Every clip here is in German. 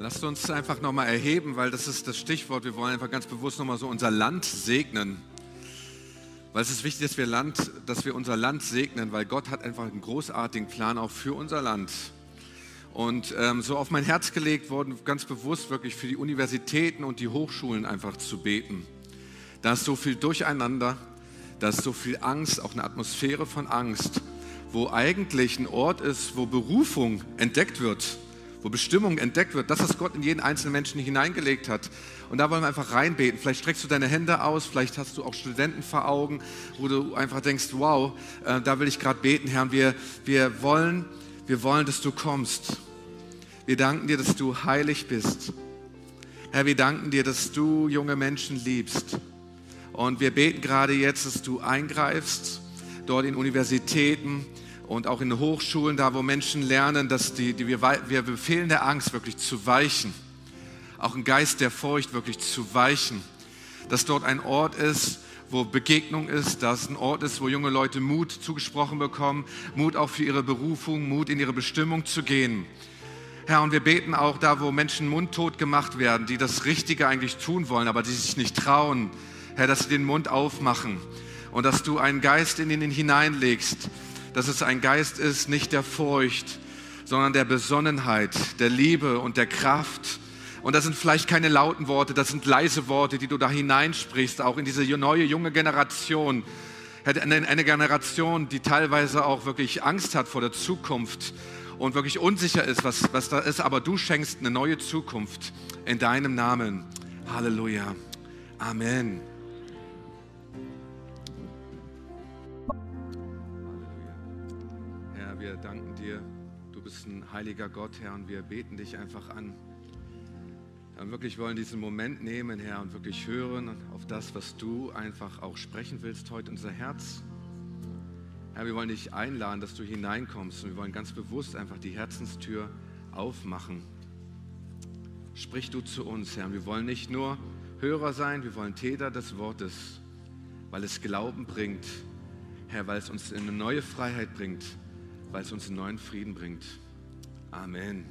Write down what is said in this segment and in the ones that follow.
Lasst uns einfach nochmal erheben, weil das ist das Stichwort. Wir wollen einfach ganz bewusst nochmal so unser Land segnen. Weil es ist wichtig, dass wir, Land, dass wir unser Land segnen, weil Gott hat einfach einen großartigen Plan auch für unser Land. Und ähm, so auf mein Herz gelegt worden, ganz bewusst wirklich für die Universitäten und die Hochschulen einfach zu beten. Da ist so viel Durcheinander, da ist so viel Angst, auch eine Atmosphäre von Angst, wo eigentlich ein Ort ist, wo Berufung entdeckt wird wo Bestimmung entdeckt wird, das, was Gott in jeden einzelnen Menschen hineingelegt hat. Und da wollen wir einfach reinbeten. Vielleicht streckst du deine Hände aus, vielleicht hast du auch Studenten vor Augen, wo du einfach denkst, wow, äh, da will ich gerade beten, Herr. Wir, wir, wollen, wir wollen, dass du kommst. Wir danken dir, dass du heilig bist. Herr, wir danken dir, dass du junge Menschen liebst. Und wir beten gerade jetzt, dass du eingreifst, dort in Universitäten, und auch in Hochschulen, da wo Menschen lernen, dass die, die wir, wir befehlen der Angst wirklich zu weichen, auch ein Geist der Furcht wirklich zu weichen, dass dort ein Ort ist, wo Begegnung ist, dass ein Ort ist, wo junge Leute Mut zugesprochen bekommen, Mut auch für ihre Berufung, Mut in ihre Bestimmung zu gehen. Herr, und wir beten auch da, wo Menschen mundtot gemacht werden, die das Richtige eigentlich tun wollen, aber die sich nicht trauen. Herr, dass sie den Mund aufmachen und dass du einen Geist in ihnen hineinlegst, dass es ein Geist ist, nicht der Furcht, sondern der Besonnenheit, der Liebe und der Kraft. Und das sind vielleicht keine lauten Worte, das sind leise Worte, die du da hineinsprichst, auch in diese neue, junge Generation. Eine Generation, die teilweise auch wirklich Angst hat vor der Zukunft und wirklich unsicher ist, was, was da ist. Aber du schenkst eine neue Zukunft in deinem Namen. Halleluja. Amen. Wir danken dir. Du bist ein heiliger Gott, Herr, und wir beten dich einfach an. Wir wirklich wollen diesen Moment nehmen, Herr, und wirklich hören auf das, was du einfach auch sprechen willst heute in unser Herz. Herr, wir wollen dich einladen, dass du hineinkommst und wir wollen ganz bewusst einfach die Herzenstür aufmachen. Sprich du zu uns, Herr. Wir wollen nicht nur Hörer sein, wir wollen Täter des Wortes, weil es Glauben bringt, Herr, weil es uns in eine neue Freiheit bringt weil es uns einen neuen Frieden bringt. Amen.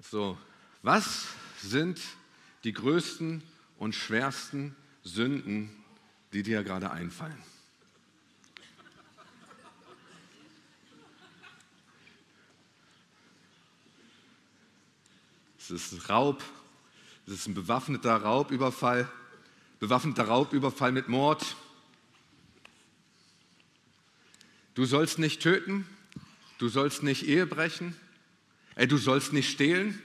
So, was sind die größten und schwersten Sünden, die dir gerade einfallen? Es ist Raub, es ist ein bewaffneter Raubüberfall, bewaffneter Raubüberfall mit Mord. Du sollst nicht töten, du sollst nicht Ehe brechen, ey, du sollst nicht stehlen,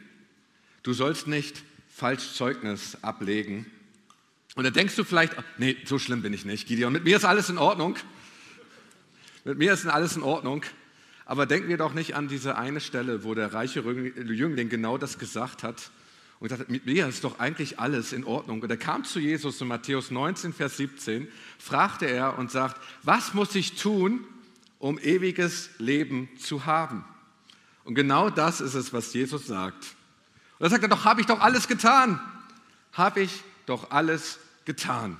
du sollst nicht falsch Zeugnis ablegen. Und da denkst du vielleicht, nee, so schlimm bin ich nicht, Gideon, mit mir ist alles in Ordnung. Mit mir ist alles in Ordnung. Aber denken wir doch nicht an diese eine Stelle, wo der reiche Jüngling genau das gesagt hat und gesagt hat, mit mir ist doch eigentlich alles in Ordnung. Und er kam zu Jesus in Matthäus 19, Vers 17, fragte er und sagt, was muss ich tun, um ewiges Leben zu haben? Und genau das ist es, was Jesus sagt. Und er sagt er, doch habe ich doch alles getan. Habe ich doch alles getan.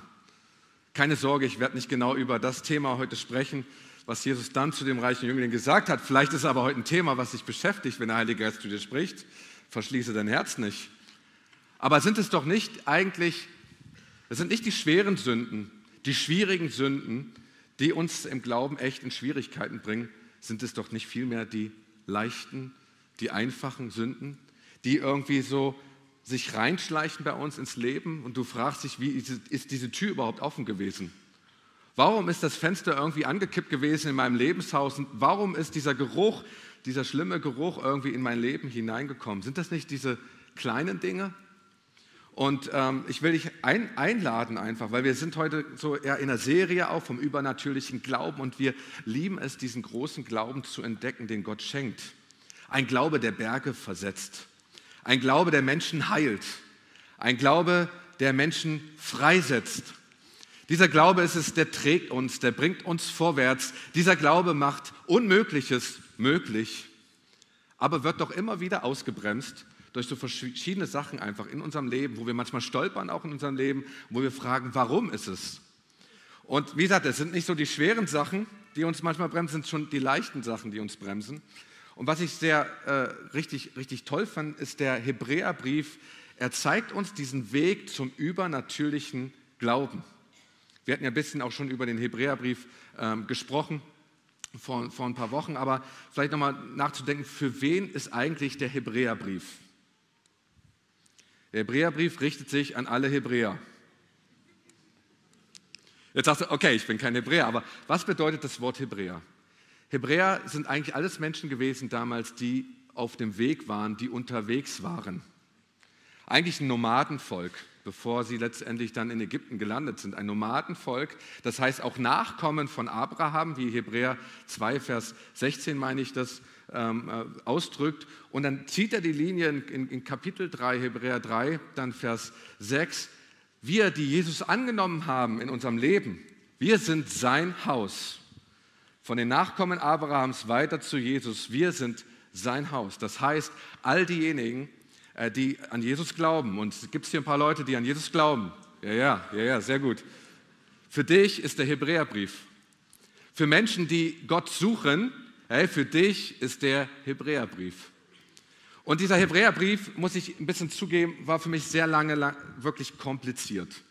Keine Sorge, ich werde nicht genau über das Thema heute sprechen, was Jesus dann zu dem reichen Jüngling gesagt hat. Vielleicht ist aber heute ein Thema, was dich beschäftigt, wenn der Heilige Geist zu dir spricht. Verschließe dein Herz nicht. Aber sind es doch nicht eigentlich, es sind nicht die schweren Sünden, die schwierigen Sünden, die uns im Glauben echt in Schwierigkeiten bringen, sind es doch nicht vielmehr die leichten, die einfachen Sünden, die irgendwie so sich reinschleichen bei uns ins Leben und du fragst dich, wie ist diese Tür überhaupt offen gewesen? Warum ist das Fenster irgendwie angekippt gewesen in meinem Lebenshaus? Und warum ist dieser Geruch, dieser schlimme Geruch irgendwie in mein Leben hineingekommen? Sind das nicht diese kleinen Dinge? Und ähm, ich will dich ein, einladen einfach, weil wir sind heute so eher in einer Serie auch vom übernatürlichen Glauben und wir lieben es, diesen großen Glauben zu entdecken, den Gott schenkt. Ein Glaube, der Berge versetzt. Ein Glaube, der Menschen heilt. Ein Glaube, der Menschen freisetzt. Dieser Glaube ist es, der trägt uns, der bringt uns vorwärts. Dieser Glaube macht Unmögliches möglich, aber wird doch immer wieder ausgebremst durch so verschiedene Sachen einfach in unserem Leben, wo wir manchmal stolpern auch in unserem Leben, wo wir fragen, warum ist es? Und wie gesagt, es sind nicht so die schweren Sachen, die uns manchmal bremsen, sind schon die leichten Sachen, die uns bremsen. Und was ich sehr äh, richtig, richtig toll fand, ist der Hebräerbrief. Er zeigt uns diesen Weg zum übernatürlichen Glauben. Wir hatten ja ein bisschen auch schon über den Hebräerbrief ähm, gesprochen vor, vor ein paar Wochen, aber vielleicht nochmal nachzudenken, für wen ist eigentlich der Hebräerbrief? Der Hebräerbrief richtet sich an alle Hebräer. Jetzt sagst du, okay, ich bin kein Hebräer, aber was bedeutet das Wort Hebräer? Hebräer sind eigentlich alles Menschen gewesen damals, die auf dem Weg waren, die unterwegs waren. Eigentlich ein Nomadenvolk, bevor sie letztendlich dann in Ägypten gelandet sind. Ein Nomadenvolk, das heißt auch Nachkommen von Abraham, wie Hebräer 2, Vers 16 meine ich das, ähm, äh, ausdrückt. Und dann zieht er die Linie in, in, in Kapitel 3, Hebräer 3, dann Vers 6. Wir, die Jesus angenommen haben in unserem Leben, wir sind sein Haus. Von den Nachkommen Abrahams weiter zu Jesus, wir sind sein Haus. Das heißt, all diejenigen, die an Jesus glauben, und es gibt hier ein paar Leute, die an Jesus glauben. Ja, ja, ja, ja, sehr gut. Für dich ist der Hebräerbrief. Für Menschen, die Gott suchen, Hey, für dich ist der Hebräerbrief. Und dieser Hebräerbrief, muss ich ein bisschen zugeben, war für mich sehr lange lang, wirklich kompliziert.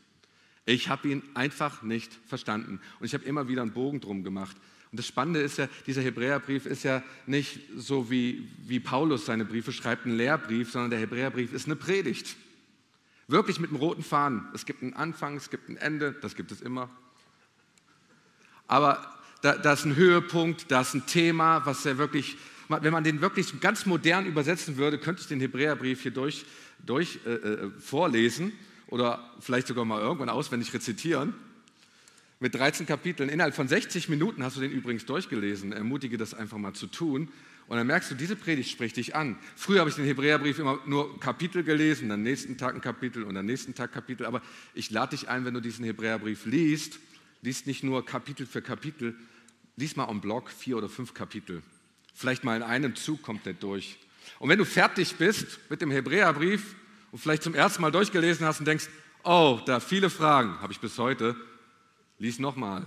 Ich habe ihn einfach nicht verstanden. Und ich habe immer wieder einen Bogen drum gemacht. Und das Spannende ist ja, dieser Hebräerbrief ist ja nicht so wie, wie Paulus seine Briefe schreibt, ein Lehrbrief, sondern der Hebräerbrief ist eine Predigt. Wirklich mit einem roten Faden. Es gibt einen Anfang, es gibt ein Ende, das gibt es immer. Aber da, da ist ein Höhepunkt, da ist ein Thema, was er wirklich, wenn man den wirklich ganz modern übersetzen würde, könnte ich den Hebräerbrief hier durch, durch äh, äh vorlesen oder vielleicht sogar mal irgendwann auswendig rezitieren. Mit 13 Kapiteln. Innerhalb von 60 Minuten hast du den übrigens durchgelesen. Ermutige das einfach mal zu tun. Und dann merkst du, diese Predigt spricht dich an. Früher habe ich den Hebräerbrief immer nur Kapitel gelesen, dann nächsten Tag ein Kapitel und dann nächsten Tag Kapitel. Aber ich lade dich ein, wenn du diesen Hebräerbrief liest, liest nicht nur Kapitel für Kapitel, lies mal am Blog vier oder fünf Kapitel. Vielleicht mal in einem Zug komplett durch. Und wenn du fertig bist mit dem Hebräerbrief und vielleicht zum ersten Mal durchgelesen hast und denkst, oh, da viele Fragen habe ich bis heute, lies nochmal.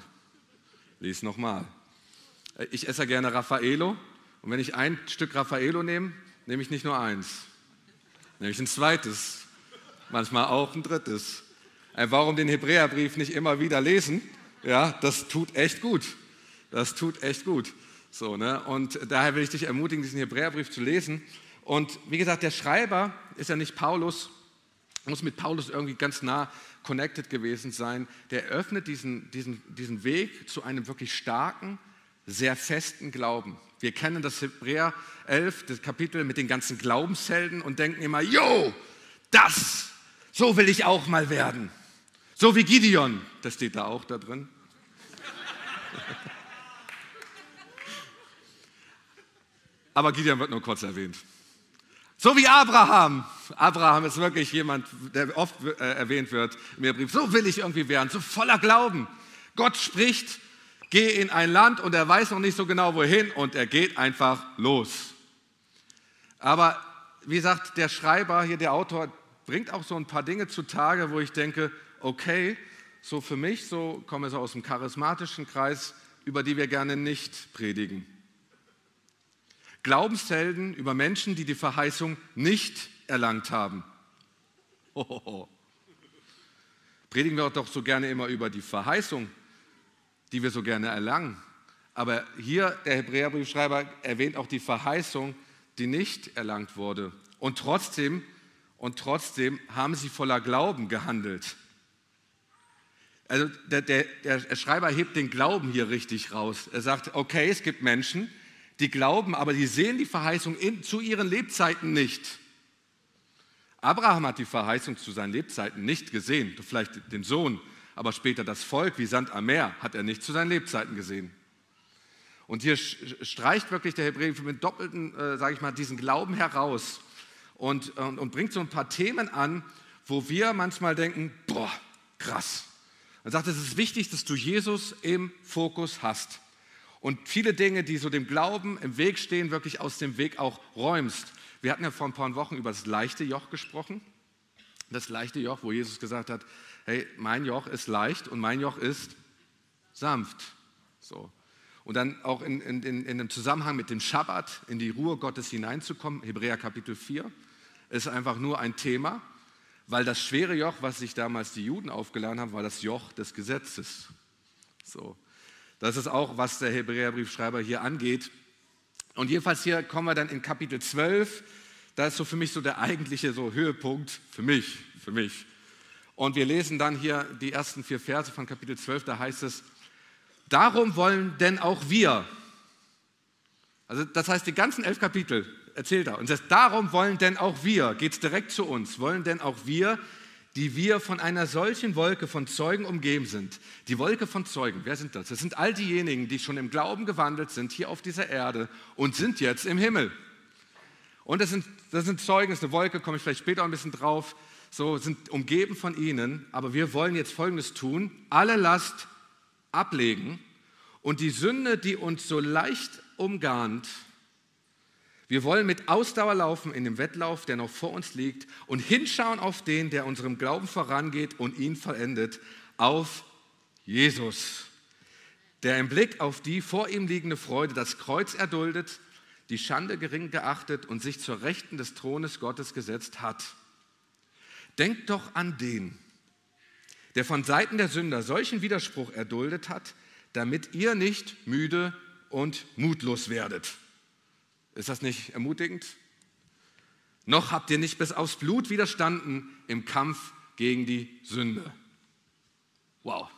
Lies nochmal. Ich esse gerne Raffaello und wenn ich ein Stück Raffaello nehme, nehme ich nicht nur eins, nehme ich ein zweites, manchmal auch ein drittes. Äh, warum den Hebräerbrief nicht immer wieder lesen? Ja, das tut echt gut. Das tut echt gut. So, ne? Und daher will ich dich ermutigen, diesen Hebräerbrief zu lesen. Und wie gesagt, der Schreiber ist ja nicht Paulus, muss mit Paulus irgendwie ganz nah connected gewesen sein. Der öffnet diesen, diesen, diesen Weg zu einem wirklich starken, sehr festen Glauben. Wir kennen das Hebräer 11, das Kapitel mit den ganzen Glaubenshelden und denken immer, jo, das, so will ich auch mal werden. So wie Gideon, das steht da auch da drin. Aber Gideon wird nur kurz erwähnt. So wie Abraham. Abraham ist wirklich jemand, der oft äh, erwähnt wird im Brief. So will ich irgendwie werden, so voller Glauben. Gott spricht, geh in ein Land und er weiß noch nicht so genau wohin und er geht einfach los. Aber wie gesagt, der Schreiber hier, der Autor, bringt auch so ein paar Dinge zutage, wo ich denke, okay, so für mich, so komme ich aus dem charismatischen Kreis, über die wir gerne nicht predigen. Glaubenshelden über Menschen, die die Verheißung nicht erlangt haben. Hohoho. Predigen wir doch so gerne immer über die Verheißung, die wir so gerne erlangen. Aber hier, der Hebräerbriefschreiber erwähnt auch die Verheißung, die nicht erlangt wurde. Und trotzdem, und trotzdem haben sie voller Glauben gehandelt. Also der, der, der Schreiber hebt den Glauben hier richtig raus. Er sagt, okay, es gibt Menschen, die glauben, aber die sehen die Verheißung in, zu ihren Lebzeiten nicht. Abraham hat die Verheißung zu seinen Lebzeiten nicht gesehen, vielleicht den Sohn, aber später das Volk wie Sand am Meer hat er nicht zu seinen Lebzeiten gesehen. Und hier streicht wirklich der Hebräer mit doppelten, äh, sage ich mal, diesen Glauben heraus und, und, und bringt so ein paar Themen an, wo wir manchmal denken, boah, krass. Er sagt, es ist wichtig, dass du Jesus im Fokus hast und viele Dinge, die so dem Glauben im Weg stehen, wirklich aus dem Weg auch räumst. Wir hatten ja vor ein paar Wochen über das leichte Joch gesprochen. Das leichte Joch, wo Jesus gesagt hat, hey, mein Joch ist leicht und mein Joch ist sanft. So. Und dann auch in, in, in, in dem Zusammenhang mit dem Schabbat in die Ruhe Gottes hineinzukommen, Hebräer Kapitel 4, ist einfach nur ein Thema, weil das schwere Joch, was sich damals die Juden aufgeladen haben, war das Joch des Gesetzes. So. Das ist auch, was der Hebräerbriefschreiber hier angeht. Und jedenfalls hier kommen wir dann in Kapitel 12. Da ist so für mich so der eigentliche so Höhepunkt, für mich, für mich. Und wir lesen dann hier die ersten vier Verse von Kapitel 12, da heißt es, darum wollen denn auch wir, also das heißt die ganzen elf Kapitel erzählt er, und das darum wollen denn auch wir, geht es direkt zu uns, wollen denn auch wir, die wir von einer solchen Wolke von Zeugen umgeben sind. Die Wolke von Zeugen, wer sind das? Das sind all diejenigen, die schon im Glauben gewandelt sind, hier auf dieser Erde und sind jetzt im Himmel. Und das sind, das sind Zeugen, das ist eine Wolke, komme ich vielleicht später ein bisschen drauf, so sind umgeben von ihnen, aber wir wollen jetzt Folgendes tun, alle Last ablegen und die Sünde, die uns so leicht umgarnt, wir wollen mit Ausdauer laufen in dem Wettlauf, der noch vor uns liegt und hinschauen auf den, der unserem Glauben vorangeht und ihn vollendet, auf Jesus, der im Blick auf die vor ihm liegende Freude das Kreuz erduldet, die Schande gering geachtet und sich zur Rechten des Thrones Gottes gesetzt hat. Denkt doch an den, der von Seiten der Sünder solchen Widerspruch erduldet hat, damit ihr nicht müde und mutlos werdet. Ist das nicht ermutigend? Noch habt ihr nicht bis aufs Blut widerstanden im Kampf gegen die Sünde. Wow.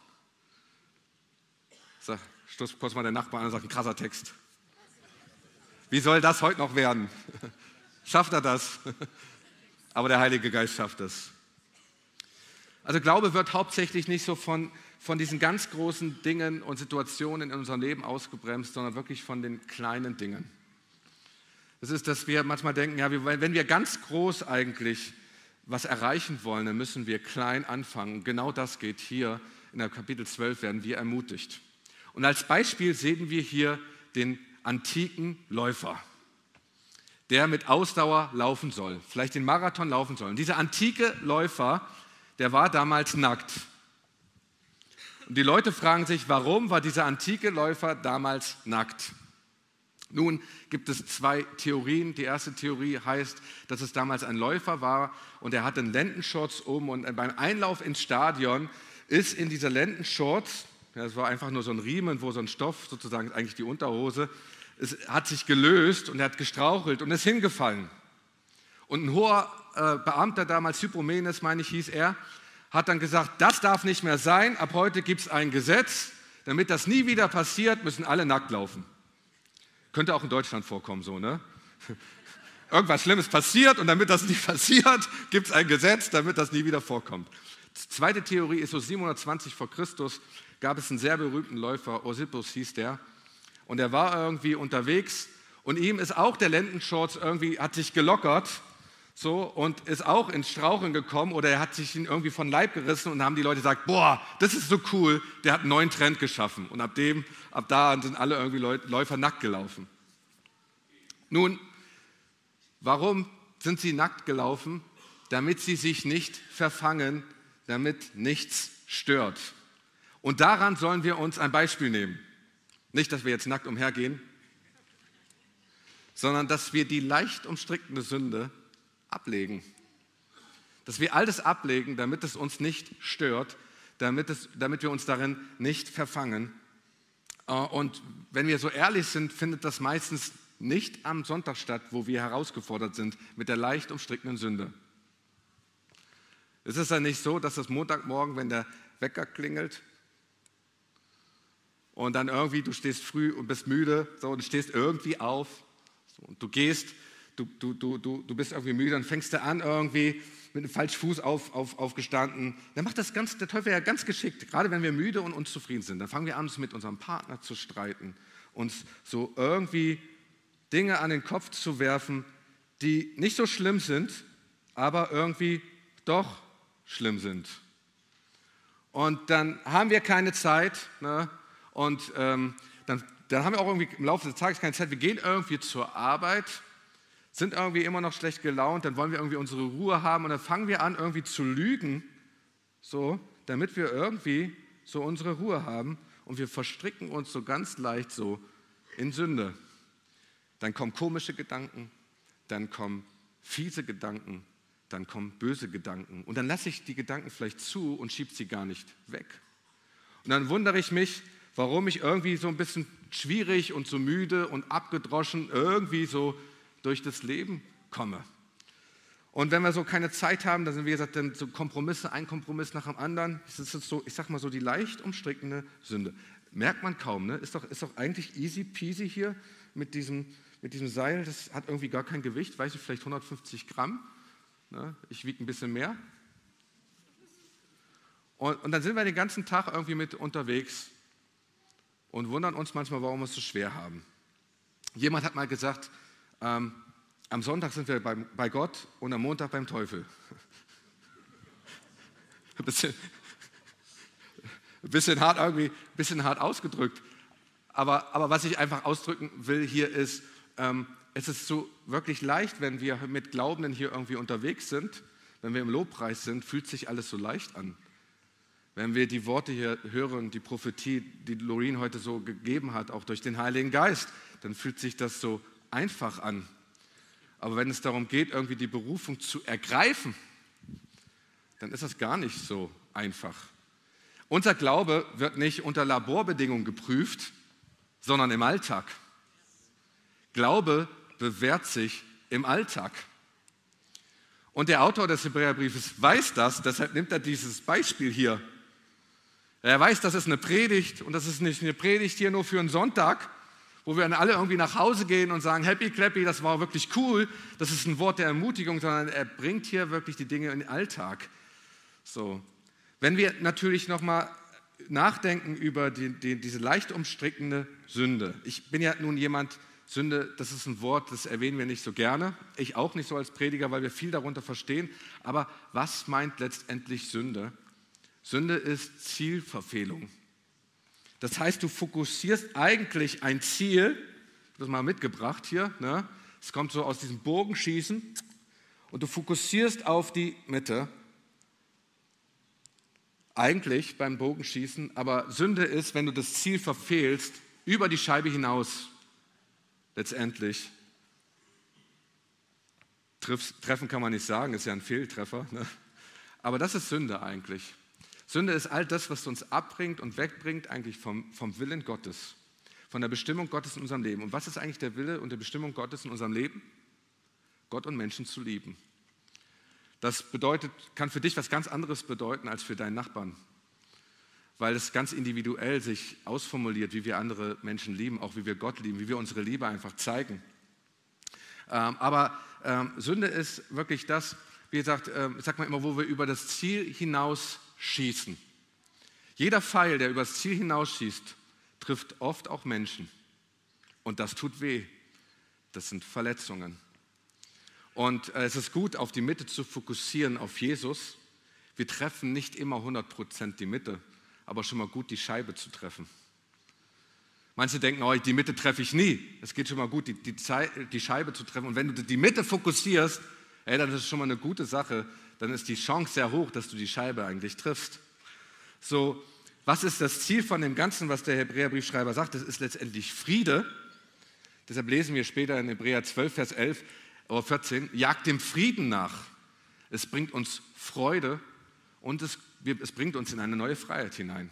Sag, stoß kurz mal der Nachbar an und sagt, ein krasser Text. Wie soll das heute noch werden? Schafft er das? Aber der Heilige Geist schafft es. Also Glaube wird hauptsächlich nicht so von, von diesen ganz großen Dingen und Situationen in unserem Leben ausgebremst, sondern wirklich von den kleinen Dingen. Das ist, dass wir manchmal denken, ja, wenn wir ganz groß eigentlich was erreichen wollen, dann müssen wir klein anfangen. Genau das geht hier in der Kapitel 12, werden wir ermutigt. Und als Beispiel sehen wir hier den antiken Läufer, der mit Ausdauer laufen soll, vielleicht den Marathon laufen soll. Und dieser antike Läufer, der war damals nackt. Und die Leute fragen sich, warum war dieser antike Läufer damals nackt? Nun gibt es zwei Theorien. Die erste Theorie heißt, dass es damals ein Läufer war und er hatte einen Lendenschurz um und beim Einlauf ins Stadion ist in dieser Lendenschurz, das war einfach nur so ein Riemen, wo so ein Stoff, sozusagen eigentlich die Unterhose, es hat sich gelöst und er hat gestrauchelt und ist hingefallen. Und ein hoher äh, Beamter damals, Hypomenes, meine ich, hieß er, hat dann gesagt, das darf nicht mehr sein, ab heute gibt es ein Gesetz, damit das nie wieder passiert, müssen alle nackt laufen. Könnte auch in Deutschland vorkommen, so, ne? Irgendwas Schlimmes passiert und damit das nicht passiert, gibt es ein Gesetz, damit das nie wieder vorkommt. Zweite Theorie ist so 720 vor Christus gab es einen sehr berühmten Läufer, Osippus hieß der, und er war irgendwie unterwegs und ihm ist auch der Lendenschurz irgendwie, hat sich gelockert so und ist auch ins Straucheln gekommen oder er hat sich ihn irgendwie von Leib gerissen und haben die Leute gesagt, boah, das ist so cool, der hat einen neuen Trend geschaffen und ab dem, ab da sind alle irgendwie Läufer nackt gelaufen. Nun, warum sind sie nackt gelaufen? Damit sie sich nicht verfangen, damit nichts stört. Und daran sollen wir uns ein Beispiel nehmen. Nicht, dass wir jetzt nackt umhergehen, sondern dass wir die leicht umstrickende Sünde ablegen. Dass wir all das ablegen, damit es uns nicht stört, damit, es, damit wir uns darin nicht verfangen. Äh, und wenn wir so ehrlich sind, findet das meistens nicht am Sonntag statt, wo wir herausgefordert sind mit der leicht umstrickenden Sünde. Es ist ja nicht so, dass das Montagmorgen, wenn der Wecker klingelt und dann irgendwie, du stehst früh und bist müde, so, und stehst irgendwie auf so, und du gehst du, du, du, du, du bist irgendwie müde, dann fängst du an irgendwie mit einem falschen Fuß auf, auf, aufgestanden. Dann macht das ganz, der Teufel ja ganz geschickt, gerade wenn wir müde und unzufrieden sind. Dann fangen wir an, uns mit unserem Partner zu streiten, uns so irgendwie Dinge an den Kopf zu werfen, die nicht so schlimm sind, aber irgendwie doch schlimm sind. Und dann haben wir keine Zeit ne? und ähm, dann, dann haben wir auch irgendwie im Laufe des Tages keine Zeit. Wir gehen irgendwie zur Arbeit sind irgendwie immer noch schlecht gelaunt, dann wollen wir irgendwie unsere Ruhe haben und dann fangen wir an, irgendwie zu lügen, so, damit wir irgendwie so unsere Ruhe haben und wir verstricken uns so ganz leicht so in Sünde. Dann kommen komische Gedanken, dann kommen fiese Gedanken, dann kommen böse Gedanken und dann lasse ich die Gedanken vielleicht zu und schiebe sie gar nicht weg. Und dann wundere ich mich, warum ich irgendwie so ein bisschen schwierig und so müde und abgedroschen irgendwie so durch das Leben komme. Und wenn wir so keine Zeit haben, dann sind wir gesagt, dann so Kompromisse, ein Kompromiss nach dem anderen. Das ist so, ich sag mal so die leicht umstrickende Sünde. Merkt man kaum, ne? Ist doch, ist doch eigentlich easy peasy hier mit diesem, mit diesem Seil. Das hat irgendwie gar kein Gewicht, weiß ich, vielleicht 150 Gramm. Ne? Ich wiege ein bisschen mehr. Und, und dann sind wir den ganzen Tag irgendwie mit unterwegs und wundern uns manchmal, warum wir es so schwer haben. Jemand hat mal gesagt, ähm, am Sonntag sind wir bei, bei Gott und am Montag beim Teufel. ein, bisschen, bisschen hart irgendwie, bisschen hart ausgedrückt. Aber, aber was ich einfach ausdrücken will hier ist, ähm, es ist so wirklich leicht, wenn wir mit Glaubenden hier irgendwie unterwegs sind, wenn wir im Lobpreis sind, fühlt sich alles so leicht an. Wenn wir die Worte hier hören, die Prophetie, die Loreen heute so gegeben hat, auch durch den Heiligen Geist, dann fühlt sich das so einfach an. Aber wenn es darum geht, irgendwie die Berufung zu ergreifen, dann ist das gar nicht so einfach. Unser Glaube wird nicht unter Laborbedingungen geprüft, sondern im Alltag. Glaube bewährt sich im Alltag. Und der Autor des Hebräerbriefes weiß das, deshalb nimmt er dieses Beispiel hier. Er weiß, das ist eine Predigt und das ist nicht eine Predigt hier nur für einen Sonntag, wo wir dann alle irgendwie nach Hause gehen und sagen, happy clappy, das war wirklich cool, das ist ein Wort der Ermutigung, sondern er bringt hier wirklich die Dinge in den Alltag. So. Wenn wir natürlich nochmal nachdenken über die, die, diese leicht umstrickende Sünde. Ich bin ja nun jemand, Sünde, das ist ein Wort, das erwähnen wir nicht so gerne. Ich auch nicht so als Prediger, weil wir viel darunter verstehen. Aber was meint letztendlich Sünde? Sünde ist Zielverfehlung. Das heißt, du fokussierst eigentlich ein Ziel, das mal mitgebracht hier, ne? es kommt so aus diesem Bogenschießen, und du fokussierst auf die Mitte. Eigentlich beim Bogenschießen, aber Sünde ist, wenn du das Ziel verfehlst, über die Scheibe hinaus letztendlich. Treffen kann man nicht sagen, ist ja ein Fehltreffer. Ne? Aber das ist Sünde eigentlich. Sünde ist all das, was uns abbringt und wegbringt eigentlich vom, vom Willen Gottes, von der Bestimmung Gottes in unserem Leben. Und was ist eigentlich der Wille und die Bestimmung Gottes in unserem Leben? Gott und Menschen zu lieben. Das bedeutet, kann für dich was ganz anderes bedeuten als für deinen Nachbarn, weil es ganz individuell sich ausformuliert, wie wir andere Menschen lieben, auch wie wir Gott lieben, wie wir unsere Liebe einfach zeigen. Ähm, aber ähm, Sünde ist wirklich das, wie gesagt, ähm, sagt man immer, wo wir über das Ziel hinaus schießen. Jeder Pfeil, der übers Ziel hinausschießt, trifft oft auch Menschen. Und das tut weh. Das sind Verletzungen. Und äh, es ist gut, auf die Mitte zu fokussieren, auf Jesus. Wir treffen nicht immer 100% die Mitte, aber schon mal gut, die Scheibe zu treffen. Manche denken, oh, die Mitte treffe ich nie. Es geht schon mal gut, die, die, die Scheibe zu treffen. Und wenn du die Mitte fokussierst, ey, dann ist es schon mal eine gute Sache, dann ist die Chance sehr hoch, dass du die Scheibe eigentlich triffst. So, was ist das Ziel von dem Ganzen, was der Hebräerbriefschreiber sagt? Das ist letztendlich Friede. Deshalb lesen wir später in Hebräer 12, Vers 11 oder 14, jagt dem Frieden nach. Es bringt uns Freude und es, es bringt uns in eine neue Freiheit hinein.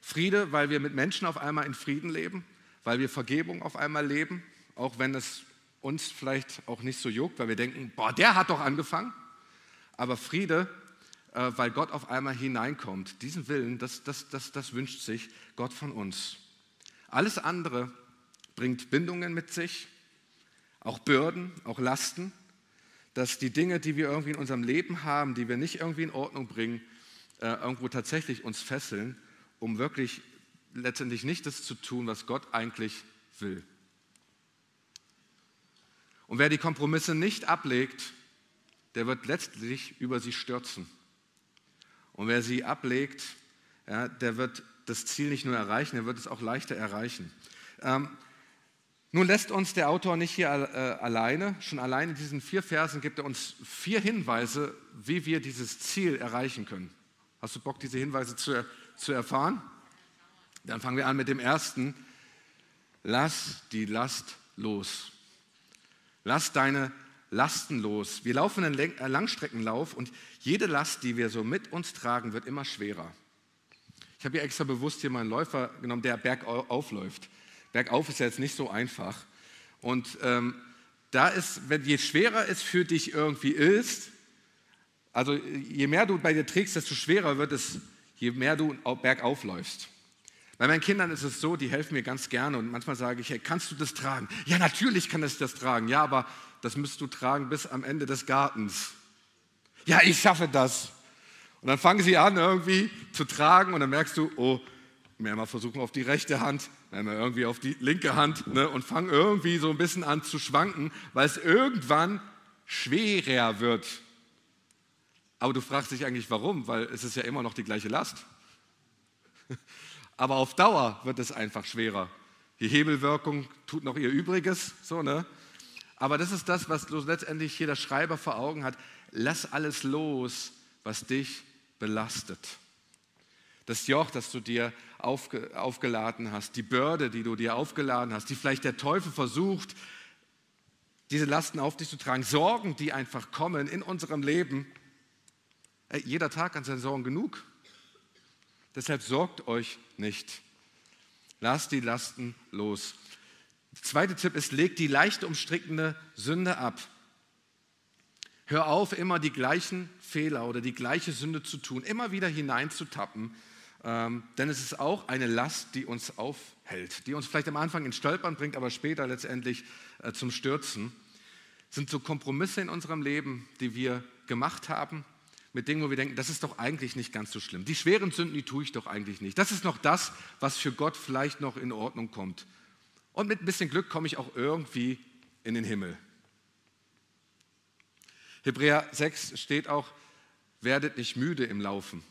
Friede, weil wir mit Menschen auf einmal in Frieden leben, weil wir Vergebung auf einmal leben, auch wenn es uns vielleicht auch nicht so juckt, weil wir denken, boah, der hat doch angefangen aber Friede, äh, weil Gott auf einmal hineinkommt. Diesen Willen, das, das, das, das wünscht sich Gott von uns. Alles andere bringt Bindungen mit sich, auch Bürden, auch Lasten, dass die Dinge, die wir irgendwie in unserem Leben haben, die wir nicht irgendwie in Ordnung bringen, äh, irgendwo tatsächlich uns fesseln, um wirklich letztendlich nicht das zu tun, was Gott eigentlich will. Und wer die Kompromisse nicht ablegt, der wird letztlich über sie stürzen. Und wer sie ablegt, ja, der wird das Ziel nicht nur erreichen, er wird es auch leichter erreichen. Ähm, Nun lässt uns der Autor nicht hier äh, alleine. Schon allein in diesen vier Versen gibt er uns vier Hinweise, wie wir dieses Ziel erreichen können. Hast du Bock, diese Hinweise zu, zu erfahren? Dann fangen wir an mit dem ersten. Lass die Last los. Lass deine Lasten los. Wir laufen einen äh, Langstreckenlauf und jede Last, die wir so mit uns tragen, wird immer schwerer. Ich habe hier extra bewusst hier mal einen Läufer genommen, der bergauf läuft. Bergauf ist ja jetzt nicht so einfach. Und ähm, da ist, wenn je schwerer es für dich irgendwie ist, also je mehr du bei dir trägst, desto schwerer wird es, je mehr du bergauf läufst. Bei meinen Kindern ist es so, die helfen mir ganz gerne und manchmal sage ich, hey, kannst du das tragen? Ja, natürlich kann ich das tragen. Ja, aber das müsst du tragen bis am Ende des Gartens. Ja, ich schaffe das. Und dann fangen sie an irgendwie zu tragen und dann merkst du, oh, mehrmal versuchen auf die rechte Hand, einmal irgendwie auf die linke Hand ne, und fangen irgendwie so ein bisschen an zu schwanken, weil es irgendwann schwerer wird. Aber du fragst dich eigentlich warum, weil es ist ja immer noch die gleiche Last. Aber auf Dauer wird es einfach schwerer. Die Hebelwirkung tut noch ihr Übriges, so ne? Aber das ist das, was letztendlich hier der Schreiber vor Augen hat. Lass alles los, was dich belastet. Das Joch, das du dir aufge, aufgeladen hast, die Bürde, die du dir aufgeladen hast, die vielleicht der Teufel versucht, diese Lasten auf dich zu tragen, Sorgen, die einfach kommen in unserem Leben. Jeder Tag hat seine Sorgen genug. Deshalb sorgt euch nicht. Lasst die Lasten los. Der zweite Tipp ist, legt die leicht umstrickende Sünde ab. Hör auf, immer die gleichen Fehler oder die gleiche Sünde zu tun, immer wieder hineinzutappen, ähm, denn es ist auch eine Last, die uns aufhält, die uns vielleicht am Anfang ins Stolpern bringt, aber später letztendlich äh, zum Stürzen. Es sind so Kompromisse in unserem Leben, die wir gemacht haben, mit Dingen, wo wir denken, das ist doch eigentlich nicht ganz so schlimm. Die schweren Sünden, die tue ich doch eigentlich nicht. Das ist noch das, was für Gott vielleicht noch in Ordnung kommt. Und mit ein bisschen Glück komme ich auch irgendwie in den Himmel. Hebräer 6 steht auch, werdet nicht müde im Laufen.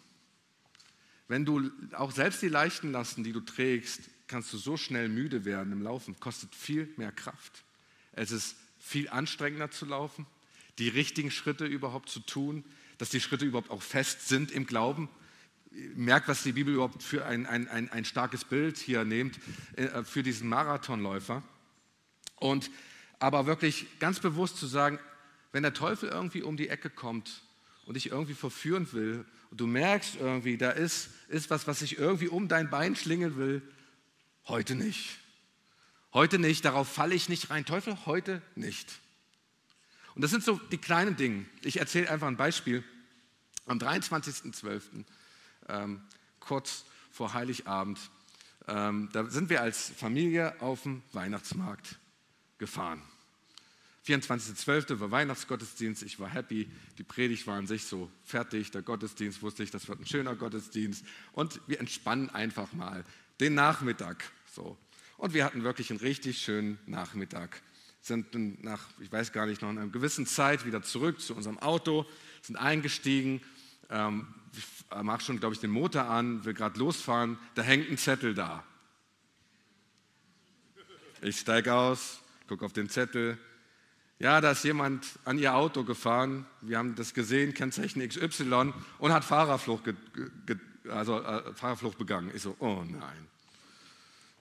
Wenn du auch selbst die leichten Lasten, die du trägst, kannst du so schnell müde werden im Laufen, kostet viel mehr Kraft. Es ist viel anstrengender zu laufen, die richtigen Schritte überhaupt zu tun, dass die Schritte überhaupt auch fest sind im Glauben. Merkt, was die Bibel überhaupt für ein, ein, ein, ein starkes Bild hier nimmt äh, für diesen Marathonläufer. Und aber wirklich ganz bewusst zu sagen, wenn der Teufel irgendwie um die Ecke kommt und dich irgendwie verführen will und du merkst irgendwie, da ist, ist was, was sich irgendwie um dein Bein schlingen will, heute nicht. Heute nicht, darauf falle ich nicht rein. Teufel, heute nicht. Und das sind so die kleinen Dinge. Ich erzähle einfach ein Beispiel. Am 23.12., ähm, kurz vor Heiligabend, ähm, da sind wir als Familie auf dem Weihnachtsmarkt gefahren. 24.12. war Weihnachtsgottesdienst, ich war happy, die Predigt war an sich so fertig, der Gottesdienst wusste ich, das wird ein schöner Gottesdienst und wir entspannen einfach mal den Nachmittag. So. Und wir hatten wirklich einen richtig schönen Nachmittag sind nach, ich weiß gar nicht, noch einer gewissen Zeit wieder zurück zu unserem Auto, sind eingestiegen. Ähm, ich mache schon, glaube ich, den Motor an, will gerade losfahren. Da hängt ein Zettel da. Ich steige aus, gucke auf den Zettel. Ja, da ist jemand an ihr Auto gefahren. Wir haben das gesehen, Kennzeichen XY und hat Fahrerflucht, also, äh, Fahrerflucht begangen. Ich so, oh nein.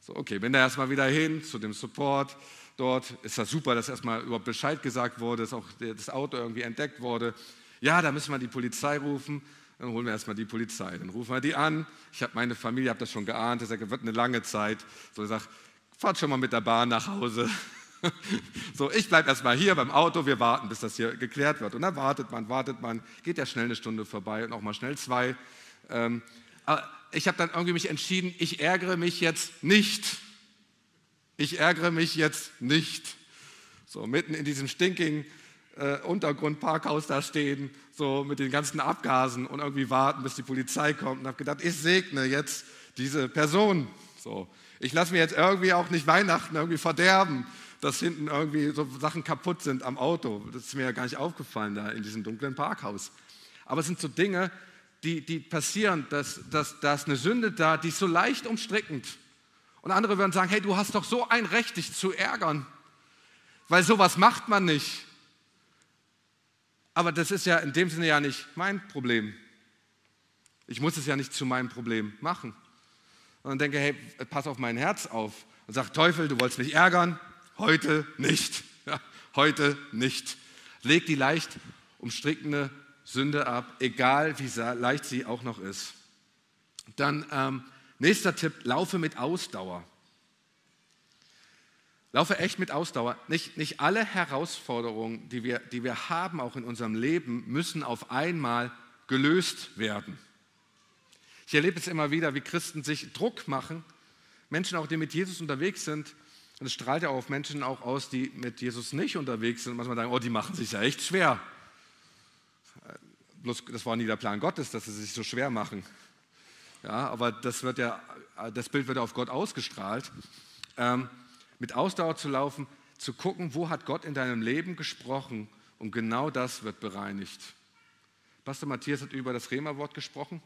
So, okay, bin da erstmal wieder hin zu dem Support dort. Ist das super, dass erstmal überhaupt Bescheid gesagt wurde, dass auch das Auto irgendwie entdeckt wurde. Ja, da müssen wir die Polizei rufen. Dann holen wir erstmal die Polizei. Dann rufen wir die an. Ich habe meine Familie, habe das schon geahnt. Sage, wird eine lange Zeit. So, ich sage, fahrt schon mal mit der Bahn nach Hause. so, ich bleibe erstmal hier beim Auto. Wir warten, bis das hier geklärt wird. Und dann wartet man, wartet man. Geht ja schnell eine Stunde vorbei und auch mal schnell zwei. Ähm, aber ich habe dann irgendwie mich entschieden, ich ärgere mich jetzt nicht ich ärgere mich jetzt nicht. So mitten in diesem stinkigen äh, Untergrundparkhaus da stehen, so mit den ganzen Abgasen und irgendwie warten, bis die Polizei kommt und habe gedacht, ich segne jetzt diese Person. So, ich lasse mir jetzt irgendwie auch nicht Weihnachten irgendwie verderben, dass hinten irgendwie so Sachen kaputt sind am Auto. Das ist mir ja gar nicht aufgefallen da in diesem dunklen Parkhaus. Aber es sind so Dinge, die, die passieren, dass, dass, da ist eine Sünde da, die ist so leicht umstrickend. Und andere würden sagen, hey, du hast doch so ein Recht, dich zu ärgern, weil sowas macht man nicht. Aber das ist ja in dem Sinne ja nicht mein Problem. Ich muss es ja nicht zu meinem Problem machen. Und denke, hey, pass auf mein Herz auf. Und sag, Teufel, du wolltest mich ärgern, heute nicht. Ja, heute nicht. Leg die leicht umstrickende Sünde ab, egal wie leicht sie auch noch ist. Dann ähm, nächster Tipp, laufe mit Ausdauer. Laufe echt mit Ausdauer. Nicht, nicht alle Herausforderungen, die wir, die wir haben, auch in unserem Leben, müssen auf einmal gelöst werden. Ich erlebe es immer wieder, wie Christen sich Druck machen, Menschen auch, die mit Jesus unterwegs sind. Und es strahlt ja auch auf Menschen auch aus, die mit Jesus nicht unterwegs sind. Manchmal sagen, oh, die machen sich ja echt schwer. Bloß, das war nie der Plan Gottes, dass sie sich so schwer machen. Ja, aber das, wird ja, das Bild wird ja auf Gott ausgestrahlt. Ähm, mit Ausdauer zu laufen, zu gucken, wo hat Gott in deinem Leben gesprochen und genau das wird bereinigt. Pastor Matthias hat über das Rema-Wort gesprochen.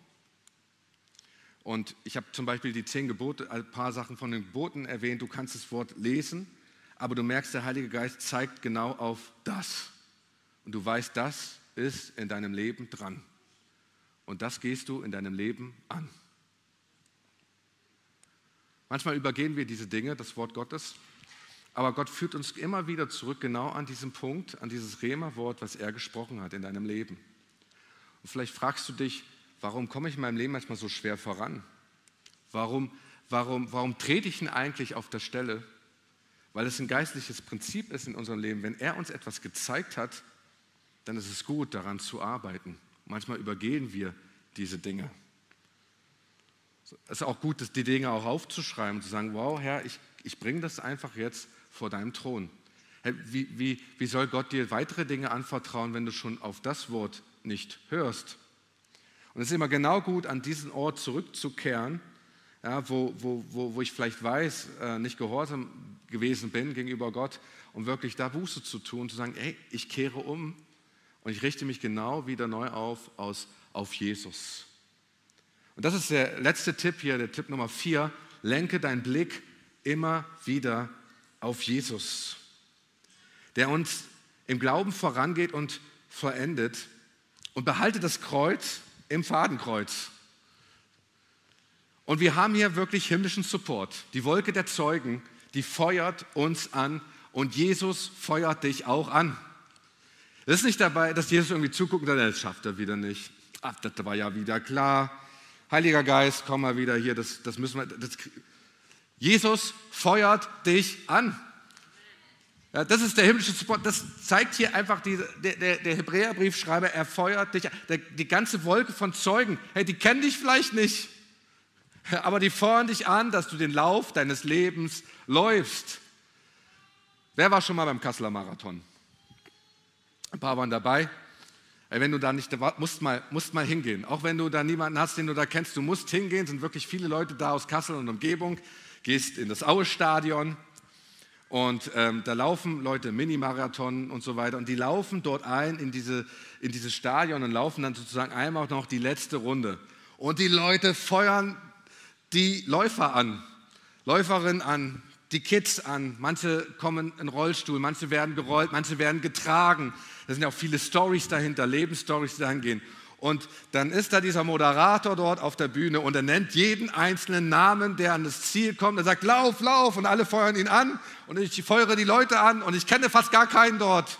Und ich habe zum Beispiel die zehn Gebote, ein paar Sachen von den Geboten erwähnt. Du kannst das Wort lesen, aber du merkst, der Heilige Geist zeigt genau auf das. Und du weißt, das ist in deinem Leben dran. Und das gehst du in deinem Leben an. Manchmal übergehen wir diese Dinge, das Wort Gottes, aber Gott führt uns immer wieder zurück genau an diesen Punkt, an dieses Rema-Wort, was er gesprochen hat in deinem Leben. Und vielleicht fragst du dich, warum komme ich in meinem Leben manchmal so schwer voran? Warum, warum, warum trete ich ihn eigentlich auf der Stelle? Weil es ein geistliches Prinzip ist in unserem Leben. Wenn er uns etwas gezeigt hat, dann ist es gut, daran zu arbeiten. Manchmal übergehen wir diese Dinge. Es ist auch gut, die Dinge auch aufzuschreiben und zu sagen, wow, Herr, ich, ich bringe das einfach jetzt vor deinem Thron. Wie, wie, wie soll Gott dir weitere Dinge anvertrauen, wenn du schon auf das Wort nicht hörst? Und es ist immer genau gut, an diesen Ort zurückzukehren, ja, wo, wo, wo, wo ich vielleicht weiß, äh, nicht gehorsam gewesen bin gegenüber Gott, um wirklich da Buße zu tun, zu sagen, hey, ich kehre um und ich richte mich genau wieder neu auf aus, auf Jesus. Und das ist der letzte Tipp hier, der Tipp Nummer vier. Lenke deinen Blick immer wieder auf Jesus, der uns im Glauben vorangeht und verendet. Und behalte das Kreuz im Fadenkreuz. Und wir haben hier wirklich himmlischen Support. Die Wolke der Zeugen, die feuert uns an und Jesus feuert dich auch an. Es ist nicht dabei, dass Jesus irgendwie zuguckt und sagt, das schafft er wieder nicht. Ach, das war ja wieder klar. Heiliger Geist, komm mal wieder hier, das, das müssen wir. Das, Jesus feuert dich an. Ja, das ist der himmlische Support. Das zeigt hier einfach die, der, der, der Hebräerbriefschreiber, er feuert dich an. Der, die ganze Wolke von Zeugen, hey, die kennen dich vielleicht nicht, aber die feuern dich an, dass du den Lauf deines Lebens läufst. Wer war schon mal beim Kasseler Marathon? Ein paar waren dabei. Wenn du da nicht, musst mal, musst mal hingehen. Auch wenn du da niemanden hast, den du da kennst, du musst hingehen. Sind wirklich viele Leute da aus Kassel und Umgebung. Gehst in das Aue-Stadion und ähm, da laufen Leute Mini-Marathon und so weiter. Und die laufen dort ein in, diese, in dieses Stadion und laufen dann sozusagen einmal noch die letzte Runde. Und die Leute feuern die Läufer an, Läuferinnen an, die Kids an. Manche kommen in Rollstuhl, manche werden gerollt, manche werden getragen. Da sind ja auch viele Stories dahinter, Lebensstories, die dahin gehen. Und dann ist da dieser Moderator dort auf der Bühne und er nennt jeden einzelnen Namen, der an das Ziel kommt. Er sagt, lauf, lauf und alle feuern ihn an und ich feuere die Leute an und ich kenne fast gar keinen dort.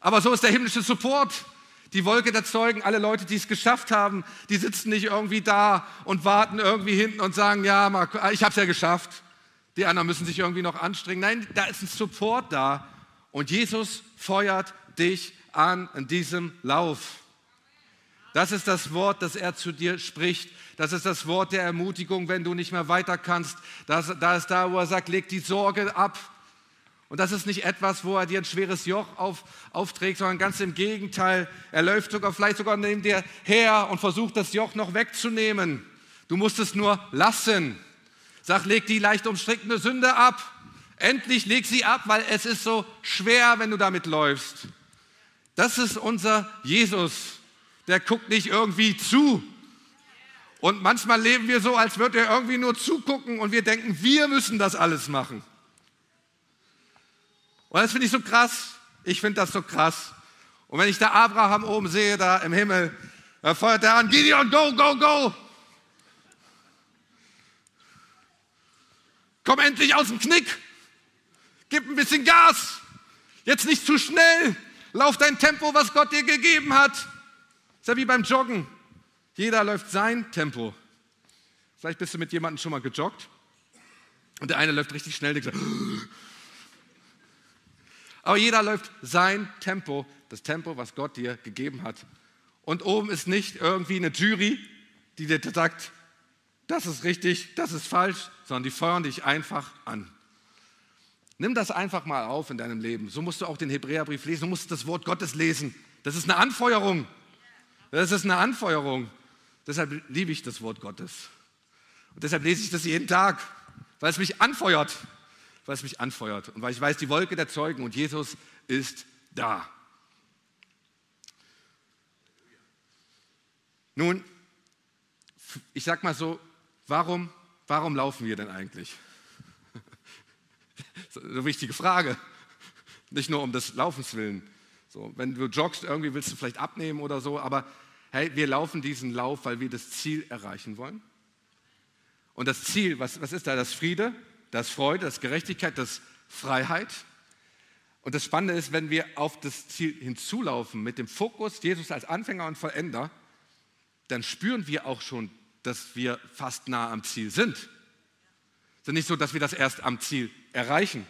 Aber so ist der himmlische Support. Die Wolke der Zeugen, alle Leute, die es geschafft haben, die sitzen nicht irgendwie da und warten irgendwie hinten und sagen, ja, ich habe es ja geschafft. Die anderen müssen sich irgendwie noch anstrengen. Nein, da ist ein Support da und Jesus feuert dich an in diesem Lauf. Das ist das Wort, das er zu dir spricht. Das ist das Wort der Ermutigung, wenn du nicht mehr weiter kannst. Da ist da, wo er sagt, leg die Sorge ab. Und das ist nicht etwas, wo er dir ein schweres Joch auf, aufträgt, sondern ganz im Gegenteil. Er läuft sogar, vielleicht sogar neben dir her und versucht, das Joch noch wegzunehmen. Du musst es nur lassen. Sag, leg die leicht umstrickende Sünde ab. Endlich leg sie ab, weil es ist so schwer, wenn du damit läufst. Das ist unser Jesus. Der guckt nicht irgendwie zu. Und manchmal leben wir so, als würde er irgendwie nur zugucken und wir denken, wir müssen das alles machen. Und das finde ich so krass. Ich finde das so krass. Und wenn ich da Abraham oben sehe, da im Himmel, da feuert er an, Gideon, go, go, go. Komm endlich aus dem Knick. Gib ein bisschen Gas. Jetzt nicht zu schnell. Lauf dein Tempo, was Gott dir gegeben hat. Ist ja wie beim Joggen. Jeder läuft sein Tempo. Vielleicht bist du mit jemandem schon mal gejoggt und der eine läuft richtig schnell. Der sagt, aber jeder läuft sein Tempo, das Tempo, was Gott dir gegeben hat. Und oben ist nicht irgendwie eine Jury, die dir sagt, das ist richtig, das ist falsch, sondern die feuern dich einfach an. Nimm das einfach mal auf in deinem Leben. So musst du auch den Hebräerbrief lesen, du musst das Wort Gottes lesen. Das ist eine Anfeuerung. Das ist eine Anfeuerung. Deshalb liebe ich das Wort Gottes. Und deshalb lese ich das jeden Tag, weil es mich anfeuert es mich anfeuert und weil ich weiß, die Wolke der Zeugen und Jesus ist da. Nun, ich sag mal so, warum, warum laufen wir denn eigentlich? Ist eine wichtige Frage. Nicht nur um des Laufens willen. So, wenn du joggst, irgendwie willst du vielleicht abnehmen oder so, aber hey, wir laufen diesen Lauf, weil wir das Ziel erreichen wollen. Und das Ziel, was, was ist da? Das Friede, das Freude, das Gerechtigkeit, das Freiheit. Und das Spannende ist, wenn wir auf das Ziel hinzulaufen mit dem Fokus Jesus als Anfänger und Vollender, dann spüren wir auch schon, dass wir fast nah am Ziel sind. Es ist nicht so, dass wir das erst am Ziel erreichen.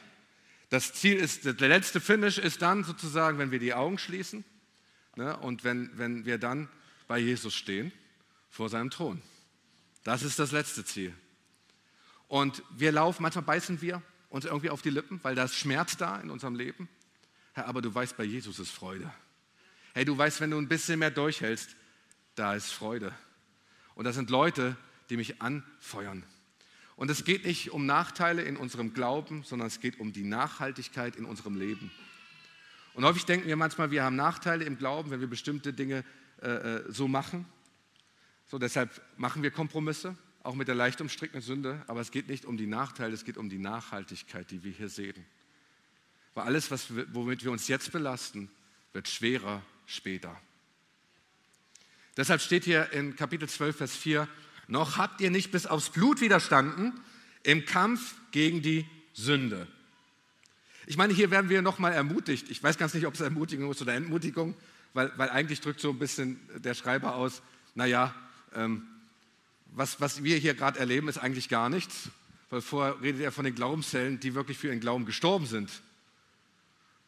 Das Ziel ist, der letzte Finish ist dann sozusagen, wenn wir die Augen schließen ne, und wenn, wenn wir dann bei Jesus stehen, vor seinem Thron. Das ist das letzte Ziel. Und wir laufen, manchmal beißen wir uns irgendwie auf die Lippen, weil da ist Schmerz da in unserem Leben. Herr, aber du weißt, bei Jesus ist Freude. Hey, du weißt, wenn du ein bisschen mehr durchhältst, da ist Freude. Und das sind Leute, die mich anfeuern. Und es geht nicht um Nachteile in unserem Glauben, sondern es geht um die Nachhaltigkeit in unserem Leben. Und häufig denken wir manchmal, wir haben Nachteile im Glauben, wenn wir bestimmte Dinge äh, äh so machen. So, deshalb machen wir Kompromisse auch mit der leicht umstrickten Sünde, aber es geht nicht um die Nachteile, es geht um die Nachhaltigkeit, die wir hier sehen. Weil alles, was, womit wir uns jetzt belasten, wird schwerer später. Deshalb steht hier in Kapitel 12, Vers 4, noch habt ihr nicht bis aufs Blut widerstanden im Kampf gegen die Sünde. Ich meine, hier werden wir nochmal ermutigt. Ich weiß ganz nicht, ob es Ermutigung ist oder Entmutigung, weil, weil eigentlich drückt so ein bisschen der Schreiber aus, naja, ähm, was, was wir hier gerade erleben, ist eigentlich gar nichts, weil vorher redet er von den Glaubenszellen, die wirklich für ihren Glauben gestorben sind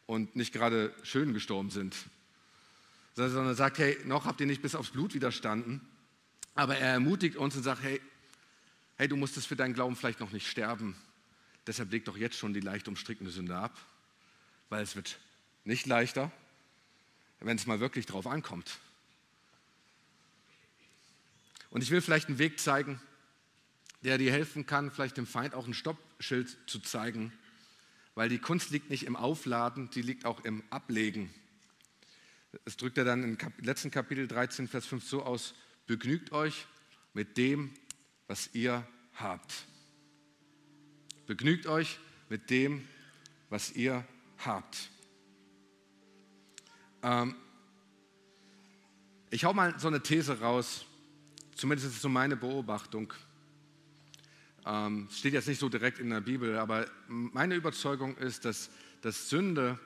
und nicht gerade schön gestorben sind, sondern er sagt, hey, noch habt ihr nicht bis aufs Blut widerstanden, aber er ermutigt uns und sagt, hey, hey, du musstest für deinen Glauben vielleicht noch nicht sterben, deshalb leg doch jetzt schon die leicht umstrickende Sünde ab, weil es wird nicht leichter, wenn es mal wirklich drauf ankommt. Und ich will vielleicht einen Weg zeigen, der dir helfen kann, vielleicht dem Feind auch ein Stoppschild zu zeigen, weil die Kunst liegt nicht im Aufladen, die liegt auch im Ablegen. Es drückt er dann im letzten Kapitel 13, Vers 5 so aus, begnügt euch mit dem, was ihr habt. Begnügt euch mit dem, was ihr habt. Ähm, ich hau mal so eine These raus, Zumindest ist es so meine Beobachtung. Ähm, steht jetzt nicht so direkt in der Bibel, aber meine Überzeugung ist, dass, dass Sünde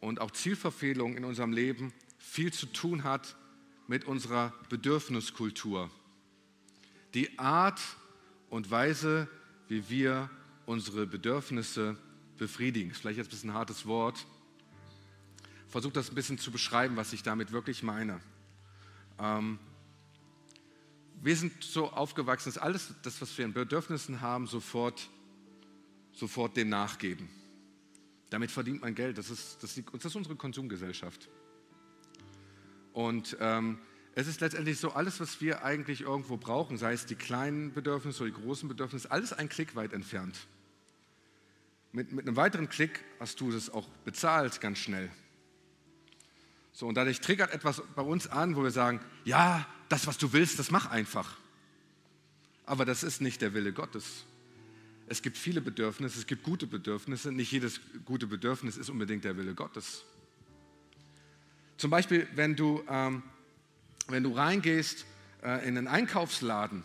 und auch Zielverfehlung in unserem Leben viel zu tun hat mit unserer Bedürfniskultur. Die Art und Weise, wie wir unsere Bedürfnisse befriedigen. Ist vielleicht jetzt ein bisschen ein hartes Wort. Versuche das ein bisschen zu beschreiben, was ich damit wirklich meine. Ähm, wir sind so aufgewachsen, dass alles, das, was wir an Bedürfnissen haben, sofort, sofort dem nachgeben. Damit verdient man Geld. Das ist, das, das ist unsere Konsumgesellschaft. Und ähm, es ist letztendlich so, alles, was wir eigentlich irgendwo brauchen, sei es die kleinen Bedürfnisse oder die großen Bedürfnisse, alles ein Klick weit entfernt. Mit, mit einem weiteren Klick hast du das auch bezahlt, ganz schnell. So, und dadurch triggert etwas bei uns an, wo wir sagen, ja, das, was du willst, das mach einfach. Aber das ist nicht der Wille Gottes. Es gibt viele Bedürfnisse, es gibt gute Bedürfnisse. Nicht jedes gute Bedürfnis ist unbedingt der Wille Gottes. Zum Beispiel, wenn du, ähm, wenn du reingehst äh, in einen Einkaufsladen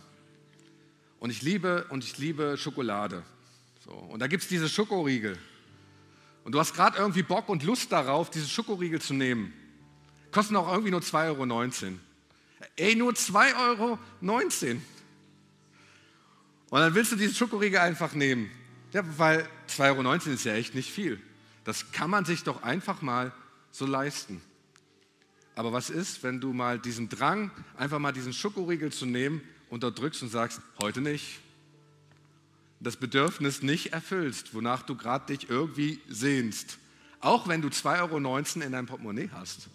und ich liebe, und ich liebe Schokolade. So, und da gibt es diese Schokoriegel. Und du hast gerade irgendwie Bock und Lust darauf, diese Schokoriegel zu nehmen. Kosten auch irgendwie nur 2,19 Euro. Ey, nur 2,19 Euro. Und dann willst du diesen Schokoriegel einfach nehmen. Ja, weil 2,19 Euro ist ja echt nicht viel. Das kann man sich doch einfach mal so leisten. Aber was ist, wenn du mal diesen Drang, einfach mal diesen Schokoriegel zu nehmen, unterdrückst und sagst, heute nicht? Das Bedürfnis nicht erfüllst, wonach du gerade dich irgendwie sehnst. Auch wenn du 2,19 Euro in deinem Portemonnaie hast.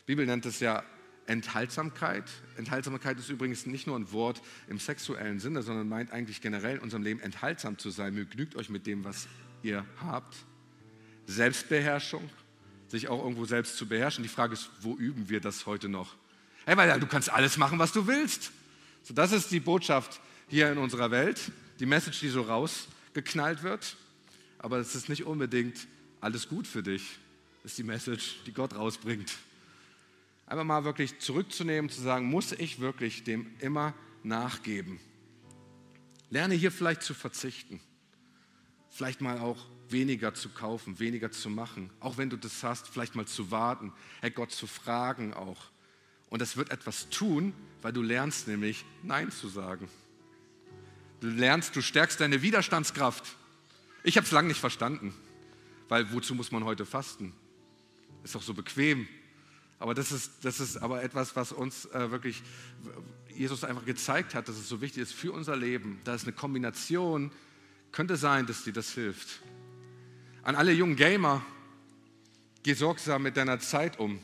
Die Bibel nennt es ja Enthaltsamkeit. Enthaltsamkeit ist übrigens nicht nur ein Wort im sexuellen Sinne, sondern meint eigentlich generell in unserem Leben enthaltsam zu sein. Begnügt euch mit dem, was ihr habt. Selbstbeherrschung, sich auch irgendwo selbst zu beherrschen. Die Frage ist, wo üben wir das heute noch? Hey, weil du kannst alles machen, was du willst. So, das ist die Botschaft hier in unserer Welt, die Message, die so rausgeknallt wird. Aber es ist nicht unbedingt alles gut für dich. Ist die Message, die Gott rausbringt einfach mal wirklich zurückzunehmen, zu sagen, muss ich wirklich dem immer nachgeben? Lerne hier vielleicht zu verzichten, vielleicht mal auch weniger zu kaufen, weniger zu machen, auch wenn du das hast, vielleicht mal zu warten, Herr Gott zu fragen auch. Und das wird etwas tun, weil du lernst nämlich Nein zu sagen. Du lernst, du stärkst deine Widerstandskraft. Ich habe es lange nicht verstanden, weil wozu muss man heute fasten? Ist doch so bequem. Aber das ist, das ist aber etwas, was uns äh, wirklich Jesus einfach gezeigt hat, dass es so wichtig ist für unser Leben. Da ist eine Kombination, könnte sein, dass dir das hilft. An alle jungen Gamer, geh sorgsam mit deiner Zeit um.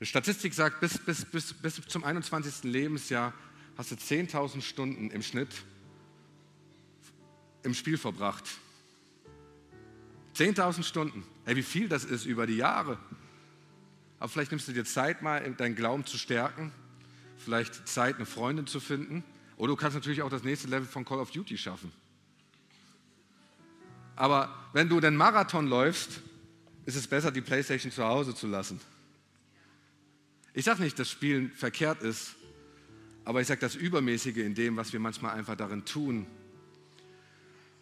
Die Statistik sagt, bis, bis, bis, bis zum 21. Lebensjahr hast du 10.000 Stunden im Schnitt im Spiel verbracht. 10.000 Stunden. Hey, wie viel das ist über die Jahre aber vielleicht nimmst du dir Zeit, mal deinen Glauben zu stärken, vielleicht Zeit, eine Freundin zu finden. Oder du kannst natürlich auch das nächste Level von Call of Duty schaffen. Aber wenn du den Marathon läufst, ist es besser, die Playstation zu Hause zu lassen. Ich sage nicht, dass Spielen verkehrt ist, aber ich sage das Übermäßige in dem, was wir manchmal einfach darin tun.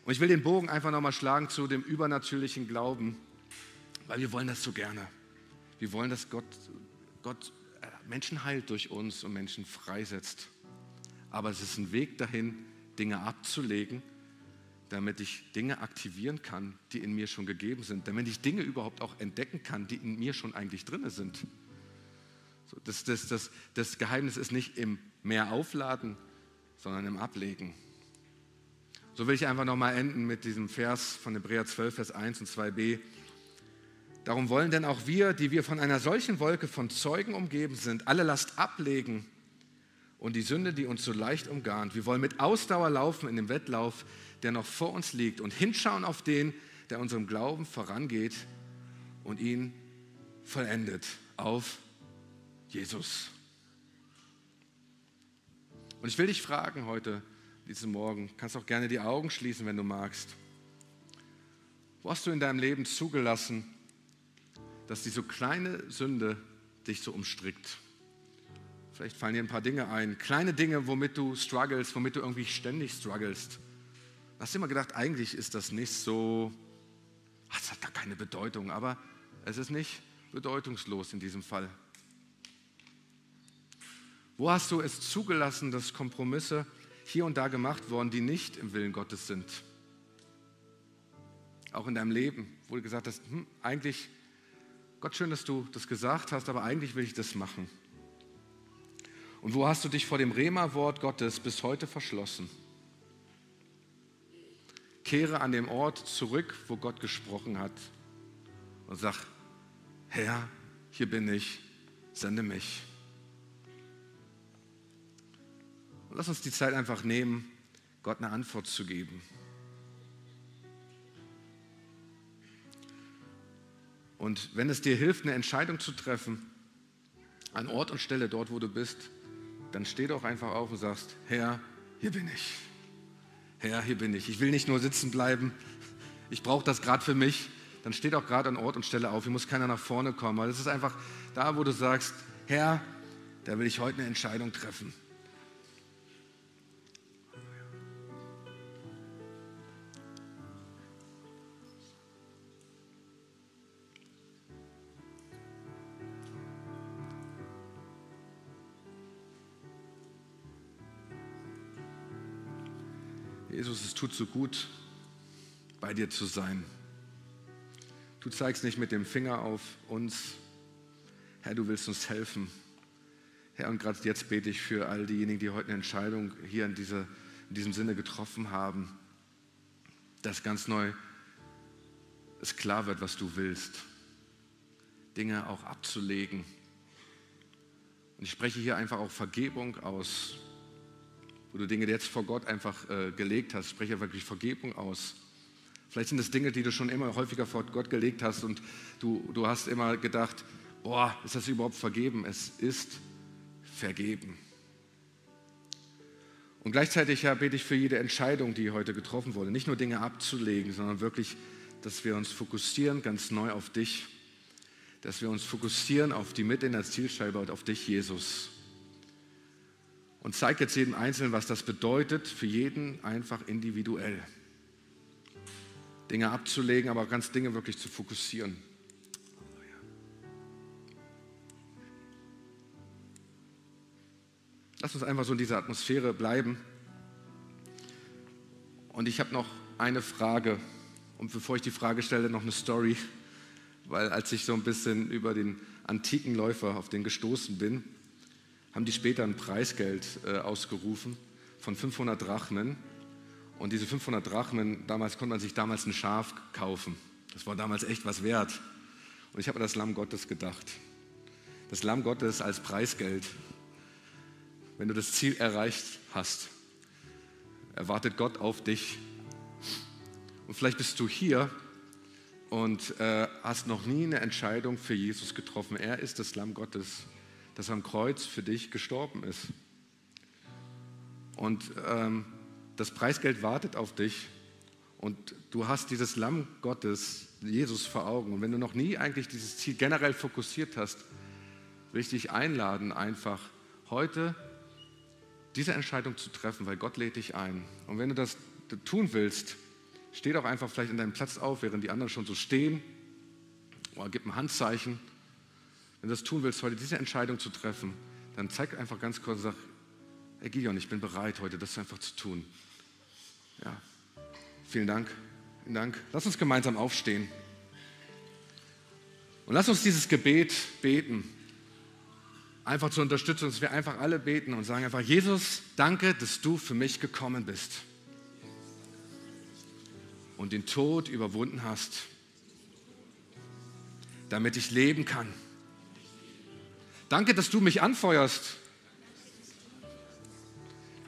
Und ich will den Bogen einfach nochmal schlagen zu dem übernatürlichen Glauben, weil wir wollen das so gerne. Wir wollen, dass Gott, Gott äh, Menschen heilt durch uns und Menschen freisetzt. Aber es ist ein Weg dahin, Dinge abzulegen, damit ich Dinge aktivieren kann, die in mir schon gegeben sind, damit ich Dinge überhaupt auch entdecken kann, die in mir schon eigentlich drin sind. Das, das, das, das Geheimnis ist nicht im mehr aufladen, sondern im Ablegen. So will ich einfach nochmal enden mit diesem Vers von Hebräer 12, Vers 1 und 2b. Darum wollen denn auch wir, die wir von einer solchen Wolke von Zeugen umgeben sind, alle Last ablegen und die Sünde, die uns so leicht umgarnt. Wir wollen mit Ausdauer laufen in dem Wettlauf, der noch vor uns liegt und hinschauen auf den, der unserem Glauben vorangeht und ihn vollendet, auf Jesus. Und ich will dich fragen heute, diesen Morgen, kannst auch gerne die Augen schließen, wenn du magst. Wo hast du in deinem Leben zugelassen, dass die so kleine Sünde dich so umstrickt. Vielleicht fallen dir ein paar Dinge ein. Kleine Dinge, womit du struggles, womit du irgendwie ständig strugglest. Hast du immer gedacht, eigentlich ist das nicht so, es hat gar keine Bedeutung, aber es ist nicht bedeutungslos in diesem Fall. Wo hast du es zugelassen, dass Kompromisse hier und da gemacht wurden, die nicht im Willen Gottes sind? Auch in deinem Leben, wo du gesagt hast, hm, eigentlich Gott, schön, dass du das gesagt hast, aber eigentlich will ich das machen. Und wo hast du dich vor dem Rema-Wort Gottes bis heute verschlossen? Kehre an dem Ort zurück, wo Gott gesprochen hat und sag, Herr, hier bin ich, sende mich. Und lass uns die Zeit einfach nehmen, Gott eine Antwort zu geben. Und wenn es dir hilft, eine Entscheidung zu treffen, an Ort und Stelle dort, wo du bist, dann steh doch einfach auf und sagst, Herr, hier bin ich. Herr, hier bin ich. Ich will nicht nur sitzen bleiben. Ich brauche das gerade für mich. Dann steh doch gerade an Ort und Stelle auf. Hier muss keiner nach vorne kommen. Weil das ist einfach da, wo du sagst, Herr, da will ich heute eine Entscheidung treffen. Jesus, es tut so gut, bei dir zu sein. Du zeigst nicht mit dem Finger auf uns. Herr, du willst uns helfen. Herr, und gerade jetzt bete ich für all diejenigen, die heute eine Entscheidung hier in, diese, in diesem Sinne getroffen haben, dass ganz neu es klar wird, was du willst. Dinge auch abzulegen. Und ich spreche hier einfach auch Vergebung aus wo du Dinge jetzt vor Gott einfach äh, gelegt hast. Spreche wirklich Vergebung aus. Vielleicht sind es Dinge, die du schon immer häufiger vor Gott gelegt hast und du, du hast immer gedacht, boah, ist das überhaupt vergeben? Es ist vergeben. Und gleichzeitig ja, bete ich für jede Entscheidung, die heute getroffen wurde, nicht nur Dinge abzulegen, sondern wirklich, dass wir uns fokussieren ganz neu auf dich, dass wir uns fokussieren auf die Mitte in der Zielscheibe und auf dich, Jesus und zeigt jetzt jedem Einzelnen, was das bedeutet, für jeden einfach individuell. Dinge abzulegen, aber ganz Dinge wirklich zu fokussieren. Lass uns einfach so in dieser Atmosphäre bleiben. Und ich habe noch eine Frage. Und bevor ich die Frage stelle, noch eine Story. Weil als ich so ein bisschen über den antiken Läufer auf den gestoßen bin, haben die später ein Preisgeld äh, ausgerufen von 500 Drachmen. Und diese 500 Drachmen, damals konnte man sich damals ein Schaf kaufen. Das war damals echt was wert. Und ich habe an das Lamm Gottes gedacht. Das Lamm Gottes als Preisgeld. Wenn du das Ziel erreicht hast, erwartet Gott auf dich. Und vielleicht bist du hier und äh, hast noch nie eine Entscheidung für Jesus getroffen. Er ist das Lamm Gottes das am Kreuz für dich gestorben ist. Und ähm, das Preisgeld wartet auf dich und du hast dieses Lamm Gottes, Jesus, vor Augen. Und wenn du noch nie eigentlich dieses Ziel generell fokussiert hast, will ich dich einladen, einfach heute diese Entscheidung zu treffen, weil Gott lädt dich ein. Und wenn du das tun willst, steh doch einfach vielleicht in deinem Platz auf, während die anderen schon so stehen. Oder gib ein Handzeichen. Wenn du das tun willst, heute diese Entscheidung zu treffen, dann zeig einfach ganz kurz und sag, hey Gideon, ich bin bereit, heute das einfach zu tun. Ja, vielen Dank. Vielen Dank. Lass uns gemeinsam aufstehen. Und lass uns dieses Gebet beten. Einfach zur Unterstützung, dass wir einfach alle beten und sagen einfach, Jesus, danke, dass du für mich gekommen bist und den Tod überwunden hast, damit ich leben kann Danke, dass du mich anfeuerst.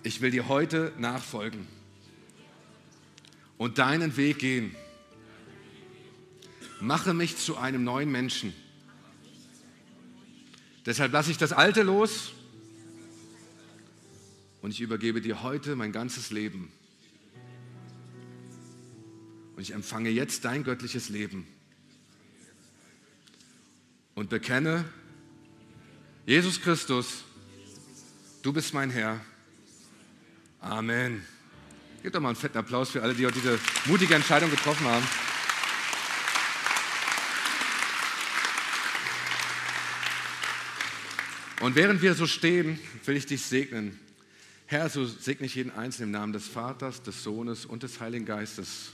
Ich will dir heute nachfolgen und deinen Weg gehen. Mache mich zu einem neuen Menschen. Deshalb lasse ich das Alte los und ich übergebe dir heute mein ganzes Leben. Und ich empfange jetzt dein göttliches Leben und bekenne, Jesus Christus, du bist mein Herr. Amen. Gebt doch mal einen fetten Applaus für alle, die heute diese mutige Entscheidung getroffen haben. Und während wir so stehen, will ich dich segnen. Herr, so segne ich jeden Einzelnen im Namen des Vaters, des Sohnes und des Heiligen Geistes.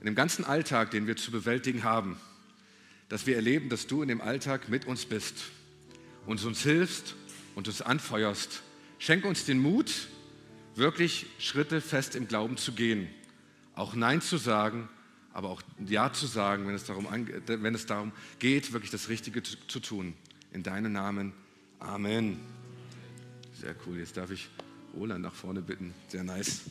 In dem ganzen Alltag, den wir zu bewältigen haben, dass wir erleben, dass du in dem Alltag mit uns bist und uns hilfst und uns anfeuerst. Schenk uns den Mut, wirklich Schritte fest im Glauben zu gehen. Auch Nein zu sagen, aber auch Ja zu sagen, wenn es darum, wenn es darum geht, wirklich das Richtige zu, zu tun. In deinem Namen. Amen. Sehr cool. Jetzt darf ich Roland nach vorne bitten. Sehr nice.